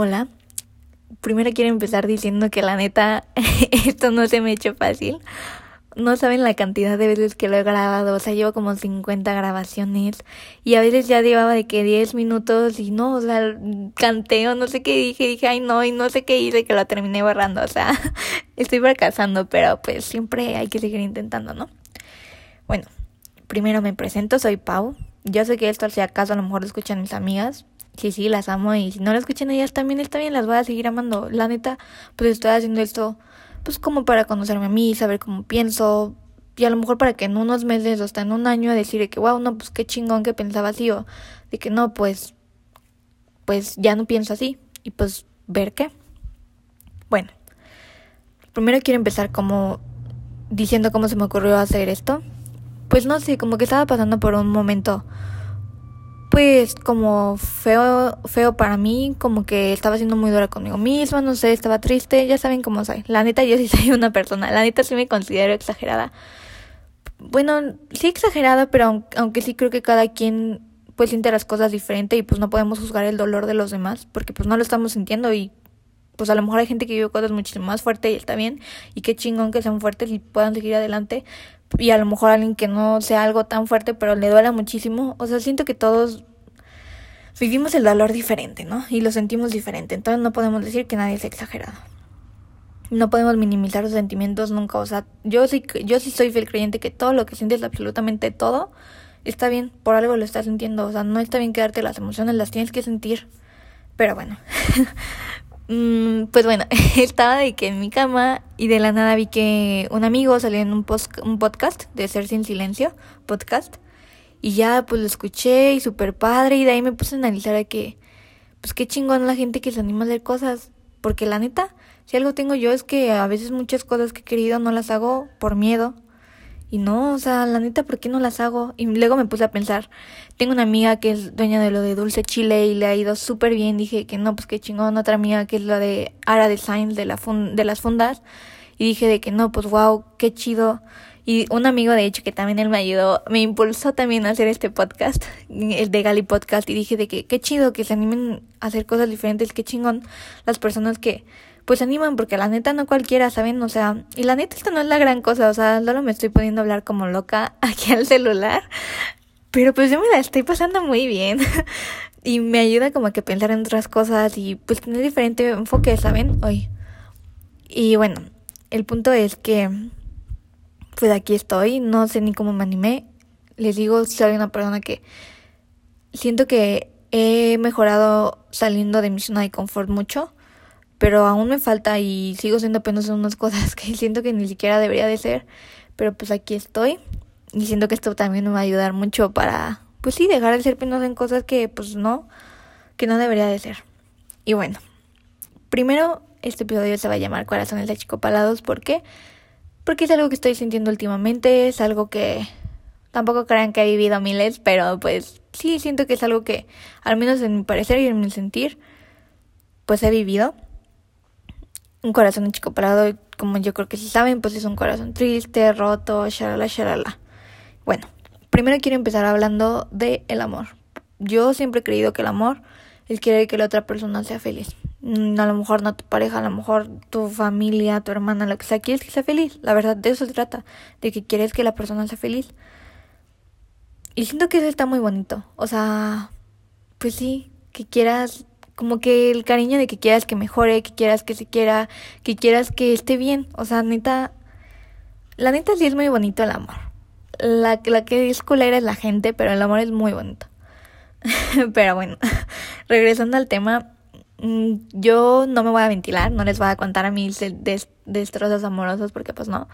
Hola. Primero quiero empezar diciendo que la neta, esto no se me hecho fácil. No saben la cantidad de veces que lo he grabado, o sea, llevo como 50 grabaciones y a veces ya llevaba de que 10 minutos y no, o sea, canteo, no sé qué dije, dije, ay no, y no sé qué hice que lo terminé borrando, o sea, estoy fracasando, pero pues siempre hay que seguir intentando, ¿no? Bueno, primero me presento, soy Pau. Yo sé que esto, si acaso, a lo mejor lo escuchan mis amigas, sí, sí, las amo y si no las escuchan ellas también está bien, las voy a seguir amando. La neta, pues estoy haciendo esto pues como para conocerme a mí, saber cómo pienso y a lo mejor para que en unos meses o hasta en un año decir que wow, no, pues qué chingón que pensaba así o de que no, pues pues ya no pienso así y pues ver qué. Bueno, primero quiero empezar como diciendo cómo se me ocurrió hacer esto. Pues no sé, como que estaba pasando por un momento pues como feo, feo para mí, como que estaba siendo muy dura conmigo misma, no sé, estaba triste, ya saben cómo soy. La neta yo sí soy una persona, la neta sí me considero exagerada. Bueno, sí exagerada, pero aunque sí creo que cada quien pues siente las cosas diferente y pues no podemos juzgar el dolor de los demás porque pues no lo estamos sintiendo y pues a lo mejor hay gente que vive cosas muchísimo más fuertes y está bien y qué chingón que sean fuertes y puedan seguir adelante y a lo mejor alguien que no sea algo tan fuerte pero le duela muchísimo, o sea, siento que todos vivimos el dolor diferente, ¿no? Y lo sentimos diferente, entonces no podemos decir que nadie es exagerado. No podemos minimizar los sentimientos nunca, o sea, yo sí yo sí soy fiel creyente que todo lo que sientes absolutamente todo está bien, por algo lo estás sintiendo, o sea, no está bien quedarte las emociones, las tienes que sentir. Pero bueno, pues bueno, estaba de que en mi cama y de la nada vi que un amigo salió en un, un podcast de Ser Sin Silencio, podcast, y ya pues lo escuché y súper padre y de ahí me puse a analizar de que, pues qué chingón la gente que se anima a hacer cosas, porque la neta, si algo tengo yo es que a veces muchas cosas que he querido no las hago por miedo y no, o sea, la neta, ¿por qué no las hago? Y luego me puse a pensar, tengo una amiga que es dueña de lo de Dulce Chile y le ha ido súper bien. Dije que no, pues qué chingón. Otra amiga que es la de Ara Design de, la de las fundas. Y dije de que no, pues wow, qué chido. Y un amigo, de hecho, que también él me ayudó, me impulsó también a hacer este podcast, el de Gali Podcast. Y dije de que qué chido que se animen a hacer cosas diferentes, qué chingón las personas que pues animan porque la neta no cualquiera, ¿saben? O sea, y la neta esto no es la gran cosa, o sea, solo me estoy poniendo a hablar como loca aquí al celular, pero pues yo me la estoy pasando muy bien y me ayuda como que pensar en otras cosas y pues tener diferente enfoque, ¿saben? Hoy. Y bueno, el punto es que pues aquí estoy, no sé ni cómo me animé. Les digo, soy una persona que siento que he mejorado saliendo de mi zona de confort mucho pero aún me falta y sigo siendo apenas unas cosas que siento que ni siquiera debería de ser, pero pues aquí estoy y siento que esto también me va a ayudar mucho para, pues sí, dejar de ser penosa en cosas que pues no, que no debería de ser. Y bueno, primero este episodio se va a llamar Corazones de Palados, ¿por qué? Porque es algo que estoy sintiendo últimamente, es algo que tampoco crean que he vivido miles, pero pues sí siento que es algo que, al menos en mi parecer y en mi sentir, pues he vivido un corazón chico parado, como yo creo que si saben, pues es un corazón triste, roto, shalala, shalala. Bueno, primero quiero empezar hablando de el amor. Yo siempre he creído que el amor es querer que la otra persona sea feliz. Mm, a lo mejor no tu pareja, a lo mejor tu familia, tu hermana, lo que sea, quieres que sea feliz. La verdad, de eso se trata, de que quieres que la persona sea feliz. Y siento que eso está muy bonito. O sea, pues sí, que quieras como que el cariño de que quieras que mejore, que quieras que se quiera, que quieras que esté bien. O sea, neta, la neta sí es muy bonito el amor. La, la que es culera es la gente, pero el amor es muy bonito. pero bueno, regresando al tema, mm, yo no me voy a ventilar, no les voy a contar a mis destrozos amorosos porque pues no.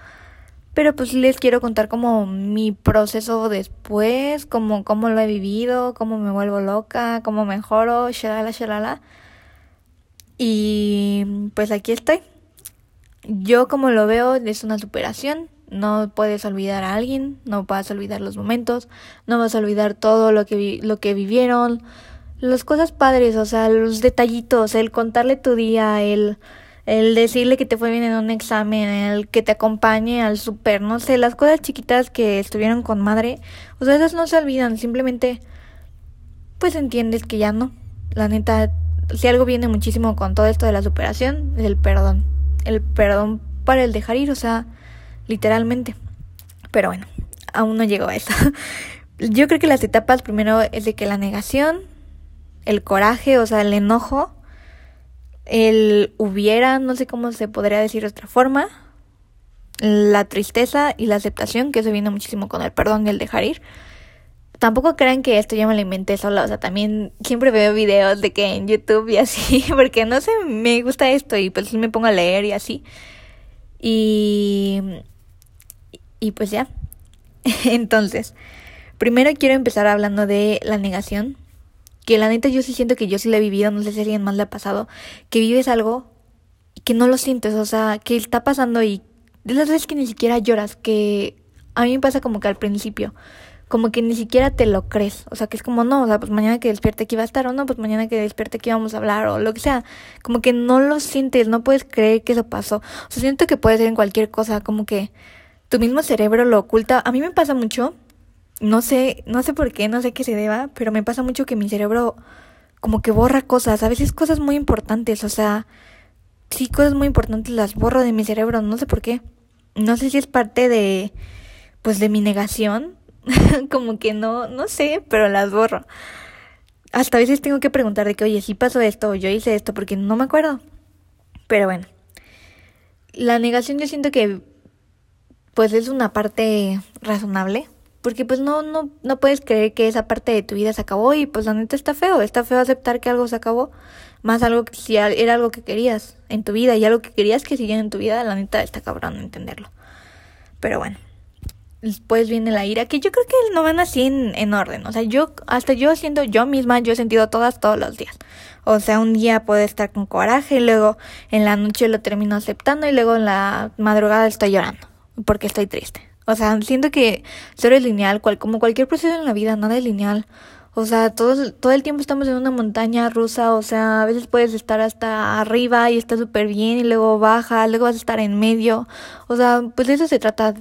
Pero pues les quiero contar como mi proceso después, como cómo lo he vivido, cómo me vuelvo loca, cómo mejoro, shalala, shalala. Y pues aquí estoy. Yo como lo veo es una superación. No puedes olvidar a alguien, no vas a olvidar los momentos, no vas a olvidar todo lo que, lo que vivieron, las cosas padres, o sea, los detallitos, el contarle tu día, el el decirle que te fue bien en un examen, el que te acompañe al super, no sé, las cosas chiquitas que estuvieron con madre, o sea, esas no se olvidan, simplemente pues entiendes que ya no. La neta, si algo viene muchísimo con todo esto de la superación, es el perdón. El perdón para el dejar ir, o sea, literalmente. Pero bueno, aún no llegó a eso. Yo creo que las etapas primero es de que la negación, el coraje, o sea, el enojo, el hubiera, no sé cómo se podría decir de otra forma, la tristeza y la aceptación, que eso viene muchísimo con el perdón y el dejar ir. Tampoco crean que esto yo me lo inventé sola, o sea, también siempre veo videos de que en YouTube y así, porque no sé, me gusta esto y pues me pongo a leer y así. Y, y pues ya. Entonces, primero quiero empezar hablando de la negación, que la neta yo sí siento que yo sí la he vivido, no sé si alguien más le ha pasado, que vives algo que no lo sientes, o sea, que está pasando y de las veces que ni siquiera lloras, que a mí me pasa como que al principio, como que ni siquiera te lo crees, o sea, que es como no, o sea, pues mañana que despierte aquí va a estar o no, pues mañana que despierte aquí vamos a hablar o lo que sea, como que no lo sientes, no puedes creer que eso pasó, o sea, siento que puede ser en cualquier cosa, como que tu mismo cerebro lo oculta, a mí me pasa mucho, no sé, no sé por qué, no sé qué se deba, pero me pasa mucho que mi cerebro como que borra cosas, a veces cosas muy importantes, o sea, sí, cosas muy importantes las borro de mi cerebro, no sé por qué. No sé si es parte de, pues de mi negación, como que no, no sé, pero las borro. Hasta a veces tengo que preguntar de que, oye, si pasó esto o yo hice esto porque no me acuerdo. Pero bueno, la negación yo siento que, pues es una parte razonable. Porque pues no, no, no puedes creer que esa parte de tu vida se acabó y pues la neta está feo, está feo aceptar que algo se acabó, más algo que si era algo que querías en tu vida y algo que querías que siguiera en tu vida, la neta está cabrón entenderlo. Pero bueno, después viene la ira, que yo creo que no van así en, en orden, o sea, yo, hasta yo siento, yo misma, yo he sentido todas todos los días. O sea, un día puedo estar con coraje y luego en la noche lo termino aceptando y luego en la madrugada estoy llorando porque estoy triste. O sea, siento que cero es lineal, cual, como cualquier proceso en la vida, nada es lineal. O sea, todo, todo el tiempo estamos en una montaña rusa, o sea, a veces puedes estar hasta arriba y está súper bien y luego baja, luego vas a estar en medio. O sea, pues de eso se trata,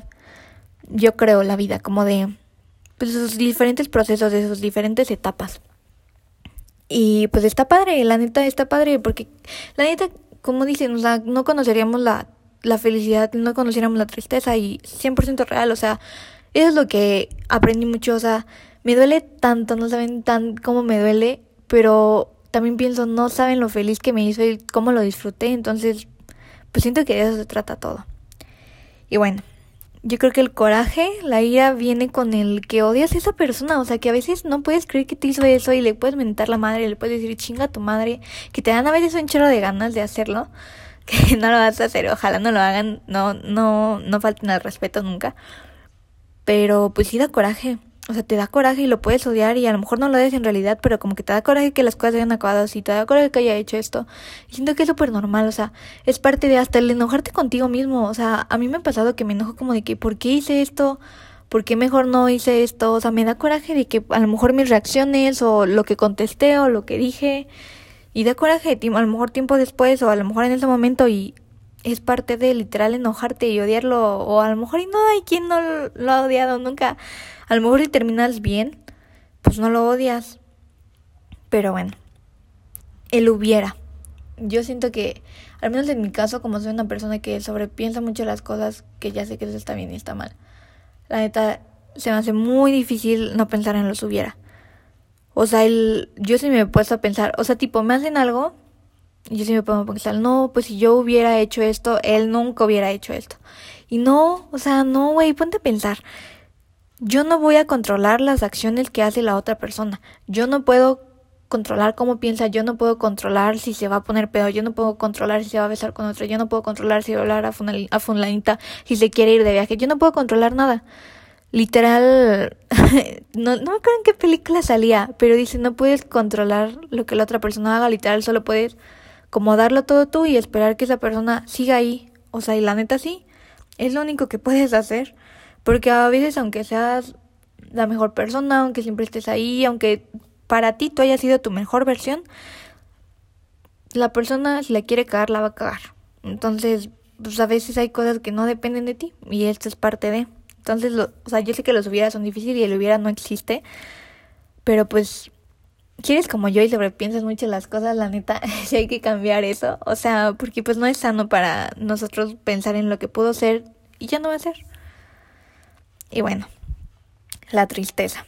yo creo, la vida, como de pues esos diferentes procesos, de sus diferentes etapas. Y pues está padre, la neta está padre, porque la neta, como dicen, o sea, no conoceríamos la la felicidad, no conociéramos la tristeza y 100% real, o sea, eso es lo que aprendí mucho, o sea, me duele tanto, no saben tan cómo me duele, pero también pienso, no saben lo feliz que me hizo y cómo lo disfruté, entonces, pues siento que de eso se trata todo. Y bueno, yo creo que el coraje, la ira viene con el que odias a esa persona, o sea, que a veces no puedes creer que te hizo eso y le puedes mentar la madre, le puedes decir chinga a tu madre, que te dan a veces un chorro de ganas de hacerlo, que no lo vas a hacer, ojalá no lo hagan, no, no, no falten al respeto nunca. Pero pues sí da coraje, o sea, te da coraje y lo puedes odiar y a lo mejor no lo odias en realidad, pero como que te da coraje que las cosas hayan acabado así, te da coraje que haya hecho esto. Y siento que es súper normal, o sea, es parte de hasta el enojarte contigo mismo, o sea, a mí me ha pasado que me enojo como de que, ¿por qué hice esto? ¿Por qué mejor no hice esto? O sea, me da coraje de que a lo mejor mis reacciones o lo que contesté o lo que dije y da coraje, a lo mejor tiempo después o a lo mejor en ese momento y es parte de literal enojarte y odiarlo o a lo mejor y no hay quien no lo ha odiado nunca. A lo mejor si terminas bien, pues no lo odias. Pero bueno, él hubiera. Yo siento que, al menos en mi caso, como soy una persona que sobrepiensa mucho las cosas, que ya sé que eso está bien y está mal. La neta, se me hace muy difícil no pensar en los hubiera. O sea, el, yo sí me he puesto a pensar, o sea, tipo, me hacen algo, y yo sí me pongo a pensar, no, pues si yo hubiera hecho esto, él nunca hubiera hecho esto. Y no, o sea, no, güey, ponte a pensar. Yo no voy a controlar las acciones que hace la otra persona. Yo no puedo controlar cómo piensa, yo no puedo controlar si se va a poner pedo, yo no puedo controlar si se va a besar con otro, yo no puedo controlar si va a hablar a, a fulanita, si se quiere ir de viaje, yo no puedo controlar nada literal, no, no me acuerdo en qué película salía, pero dice, no puedes controlar lo que la otra persona haga, literal, solo puedes como darlo todo tú y esperar que esa persona siga ahí. O sea, y la neta sí, es lo único que puedes hacer, porque a veces aunque seas la mejor persona, aunque siempre estés ahí, aunque para ti tú hayas sido tu mejor versión, la persona si la quiere cagar, la va a cagar. Entonces, pues a veces hay cosas que no dependen de ti y esto es parte de... Entonces, o sea, yo sé que los hubiera son difíciles y el hubiera no existe, pero pues si eres como yo y sobrepiensas mucho las cosas, la neta, sí hay que cambiar eso. O sea, porque pues no es sano para nosotros pensar en lo que pudo ser y ya no va a ser. Y bueno, la tristeza.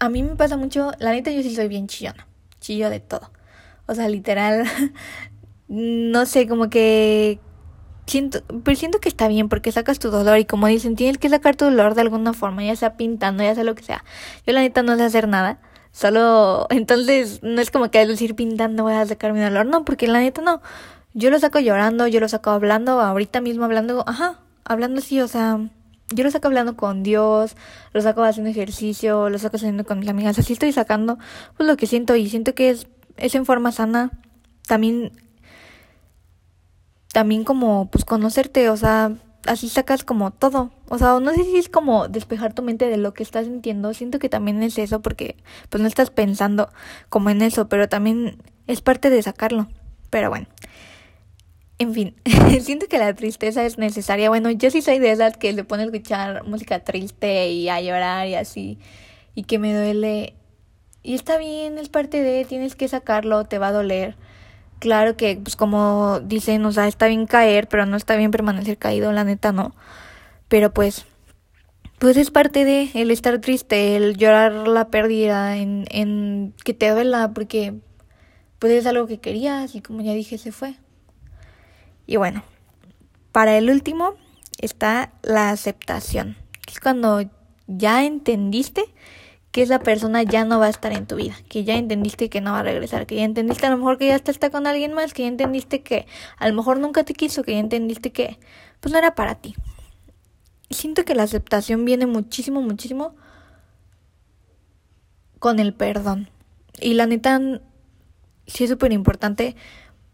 A mí me pasa mucho, la neta yo sí soy bien chillona, chillo de todo. O sea, literal, no sé, como que siento, pero siento que está bien porque sacas tu dolor y como dicen, tienes que sacar tu dolor de alguna forma, ya sea pintando, ya sea lo que sea. Yo la neta no sé hacer nada, solo, entonces no es como que decir pintando voy a sacar mi dolor, no, porque la neta no. Yo lo saco llorando, yo lo saco hablando, ahorita mismo hablando, ajá, hablando así, o sea, yo lo saco hablando con Dios, lo saco haciendo ejercicio, lo saco haciendo con mis amigas, así estoy sacando pues lo que siento y siento que es, es en forma sana. También también como pues conocerte, o sea, así sacas como todo. O sea, no sé si es como despejar tu mente de lo que estás sintiendo. Siento que también es eso porque pues no estás pensando como en eso, pero también es parte de sacarlo. Pero bueno. En fin, siento que la tristeza es necesaria. Bueno, yo sí soy de esas que le pone a escuchar música triste y a llorar y así. Y que me duele. Y está bien, es parte de, tienes que sacarlo, te va a doler claro que, pues como dicen, o sea, está bien caer, pero no está bien permanecer caído, la neta no. Pero pues, pues es parte de el estar triste, el llorar la pérdida, en, en que te duela, porque pues es algo que querías y como ya dije, se fue. Y bueno, para el último está la aceptación, es cuando ya entendiste que esa persona ya no va a estar en tu vida, que ya entendiste que no va a regresar, que ya entendiste a lo mejor que ya está, con alguien más, que ya entendiste que a lo mejor nunca te quiso, que ya entendiste que pues no era para ti. Siento que la aceptación viene muchísimo, muchísimo con el perdón. Y la neta, sí es súper importante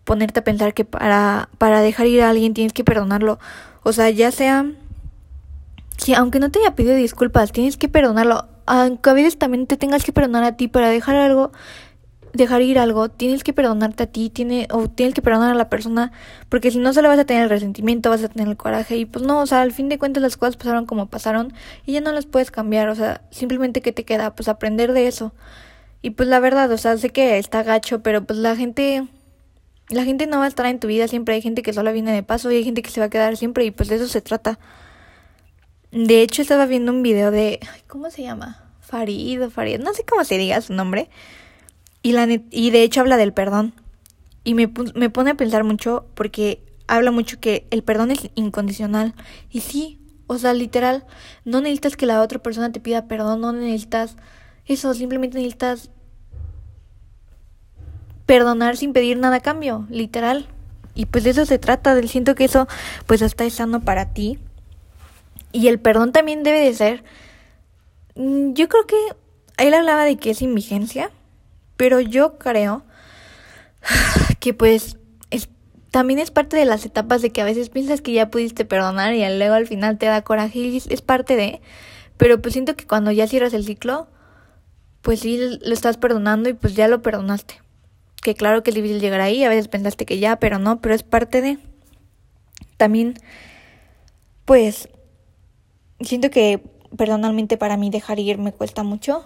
ponerte a pensar que para, para dejar ir a alguien tienes que perdonarlo. O sea, ya sea... Si aunque no te haya pedido disculpas, tienes que perdonarlo aunque a veces también te tengas que perdonar a ti para dejar algo, dejar ir algo, tienes que perdonarte a ti, tiene, o tienes que perdonar a la persona, porque si no solo vas a tener el resentimiento, vas a tener el coraje, y pues no, o sea, al fin de cuentas las cosas pasaron como pasaron, y ya no las puedes cambiar, o sea, simplemente que te queda, pues aprender de eso. Y pues la verdad, o sea, sé que está gacho, pero pues la gente, la gente no va a estar en tu vida siempre, hay gente que solo viene de paso y hay gente que se va a quedar siempre, y pues de eso se trata. De hecho, estaba viendo un video de. ¿Cómo se llama? Farid o Farid. No sé cómo se diga su nombre. Y, la y de hecho habla del perdón. Y me, me pone a pensar mucho porque habla mucho que el perdón es incondicional. Y sí, o sea, literal, no necesitas que la otra persona te pida perdón, no necesitas eso, simplemente necesitas perdonar sin pedir nada a cambio, literal. Y pues de eso se trata, siento que eso pues hasta es sano para ti y el perdón también debe de ser... Mm, yo creo que él hablaba de que es invigencia, pero yo creo que pues también es parte de las etapas de que a veces piensas que ya pudiste perdonar y luego al final te da coraje y es parte de... Pero pues siento que cuando ya cierras el ciclo, pues sí lo estás perdonando y pues ya lo perdonaste. Que claro que es difícil llegar ahí, a veces pensaste que ya, pero no, pero es parte de... También, pues siento que personalmente para mí dejar ir me cuesta mucho.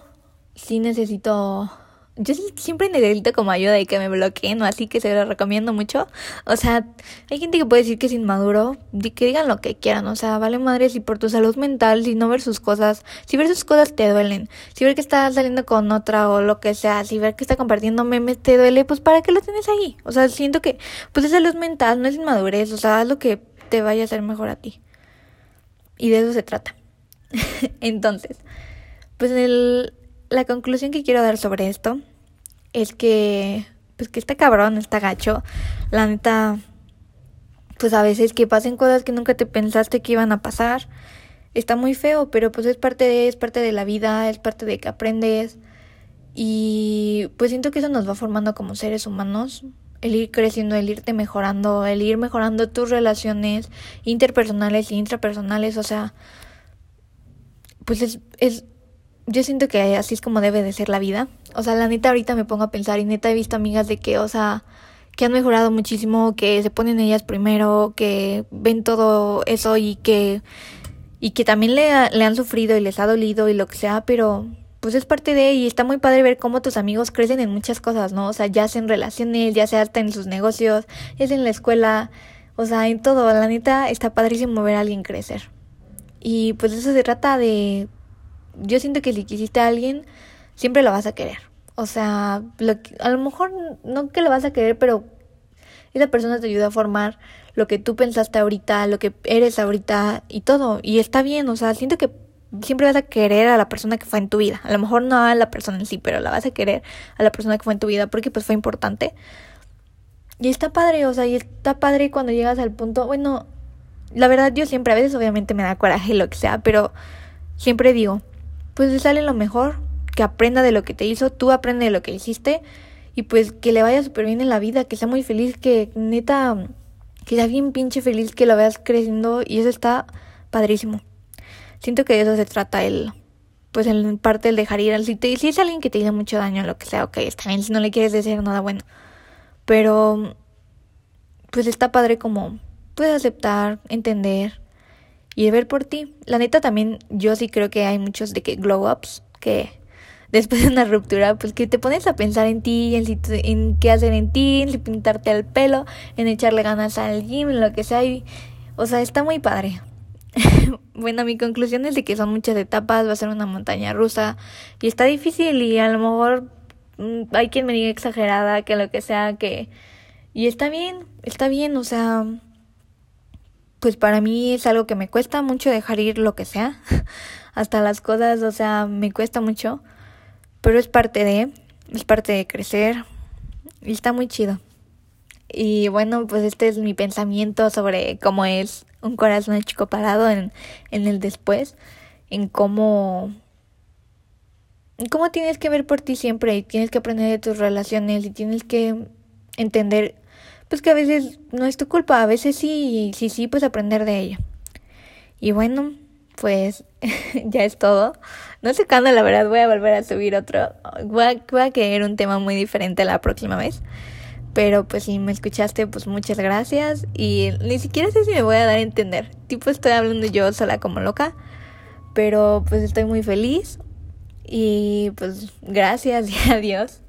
Sí necesito... Yo siempre necesito como ayuda y que me bloqueen o así que se lo recomiendo mucho. O sea, hay gente que puede decir que es inmaduro, que digan lo que quieran. O sea, vale madre si por tu salud mental, si no ver sus cosas, si ver sus cosas te duelen, si ver que está saliendo con otra o lo que sea, si ver que está compartiendo memes te duele, pues para qué lo tienes ahí. O sea, siento que pues es salud mental, no es inmadurez. O sea, haz lo que te vaya a hacer mejor a ti. Y de eso se trata. Entonces, pues el, la conclusión que quiero dar sobre esto es que, pues que está cabrón, está gacho. La neta, pues a veces que pasen cosas que nunca te pensaste que iban a pasar. Está muy feo, pero pues es parte de, es parte de la vida, es parte de que aprendes. Y pues siento que eso nos va formando como seres humanos el ir creciendo, el irte mejorando, el ir mejorando tus relaciones interpersonales e intrapersonales, o sea, pues es, es, yo siento que así es como debe de ser la vida. O sea, la neta ahorita me pongo a pensar y neta he visto amigas de que, o sea, que han mejorado muchísimo, que se ponen ellas primero, que ven todo eso y que, y que también le, le han sufrido y les ha dolido y lo que sea, pero pues es parte de y está muy padre ver cómo tus amigos crecen en muchas cosas, ¿no? O sea, ya sea en relaciones, ya sea hasta en sus negocios, ya sea en la escuela, o sea, en todo, la neta está padrísimo ver a alguien crecer. Y pues eso se trata de yo siento que si quisiste a alguien, siempre lo vas a querer. O sea, lo a lo mejor no que lo vas a querer, pero esa persona te ayuda a formar lo que tú pensaste ahorita, lo que eres ahorita y todo. Y está bien, o sea, siento que siempre vas a querer a la persona que fue en tu vida. A lo mejor no a la persona en sí, pero la vas a querer a la persona que fue en tu vida porque pues fue importante. Y está padre, o sea, y está padre cuando llegas al punto, bueno, la verdad yo siempre, a veces obviamente me da coraje lo que sea, pero siempre digo, pues le sale lo mejor, que aprenda de lo que te hizo, tú aprende de lo que hiciste y pues que le vaya súper bien en la vida, que sea muy feliz, que neta, que sea bien pinche feliz, que lo veas creciendo y eso está padrísimo. Siento que de eso se trata el, pues en parte el dejar ir. Si, te, si es alguien que te hizo mucho daño, lo que sea, ok, está bien, si no le quieres decir nada bueno. Pero, pues está padre como, puedes aceptar, entender y ver por ti. La neta también, yo sí creo que hay muchos de que glow ups, que después de una ruptura, pues que te pones a pensar en ti, en, en qué hacer en ti, en pintarte el pelo, en echarle ganas al gym, lo que sea. O sea, está muy padre. bueno, mi conclusión es de que son muchas etapas, va a ser una montaña rusa y está difícil y a lo mejor mm, hay quien me diga exagerada, que lo que sea, que... Y está bien, está bien, o sea, pues para mí es algo que me cuesta mucho dejar ir lo que sea, hasta las cosas, o sea, me cuesta mucho, pero es parte de, es parte de crecer y está muy chido. Y bueno, pues este es mi pensamiento sobre cómo es un corazón de chico parado en, en el después, en cómo, en cómo tienes que ver por ti siempre y tienes que aprender de tus relaciones y tienes que entender pues que a veces no es tu culpa, a veces sí, y sí, sí, pues aprender de ella. Y bueno, pues ya es todo. No sé cuándo, la verdad, voy a volver a subir otro. A, voy a querer un tema muy diferente la próxima vez. Pero pues si me escuchaste, pues muchas gracias. Y ni siquiera sé si me voy a dar a entender. Tipo estoy hablando yo sola como loca. Pero pues estoy muy feliz. Y pues gracias y adiós.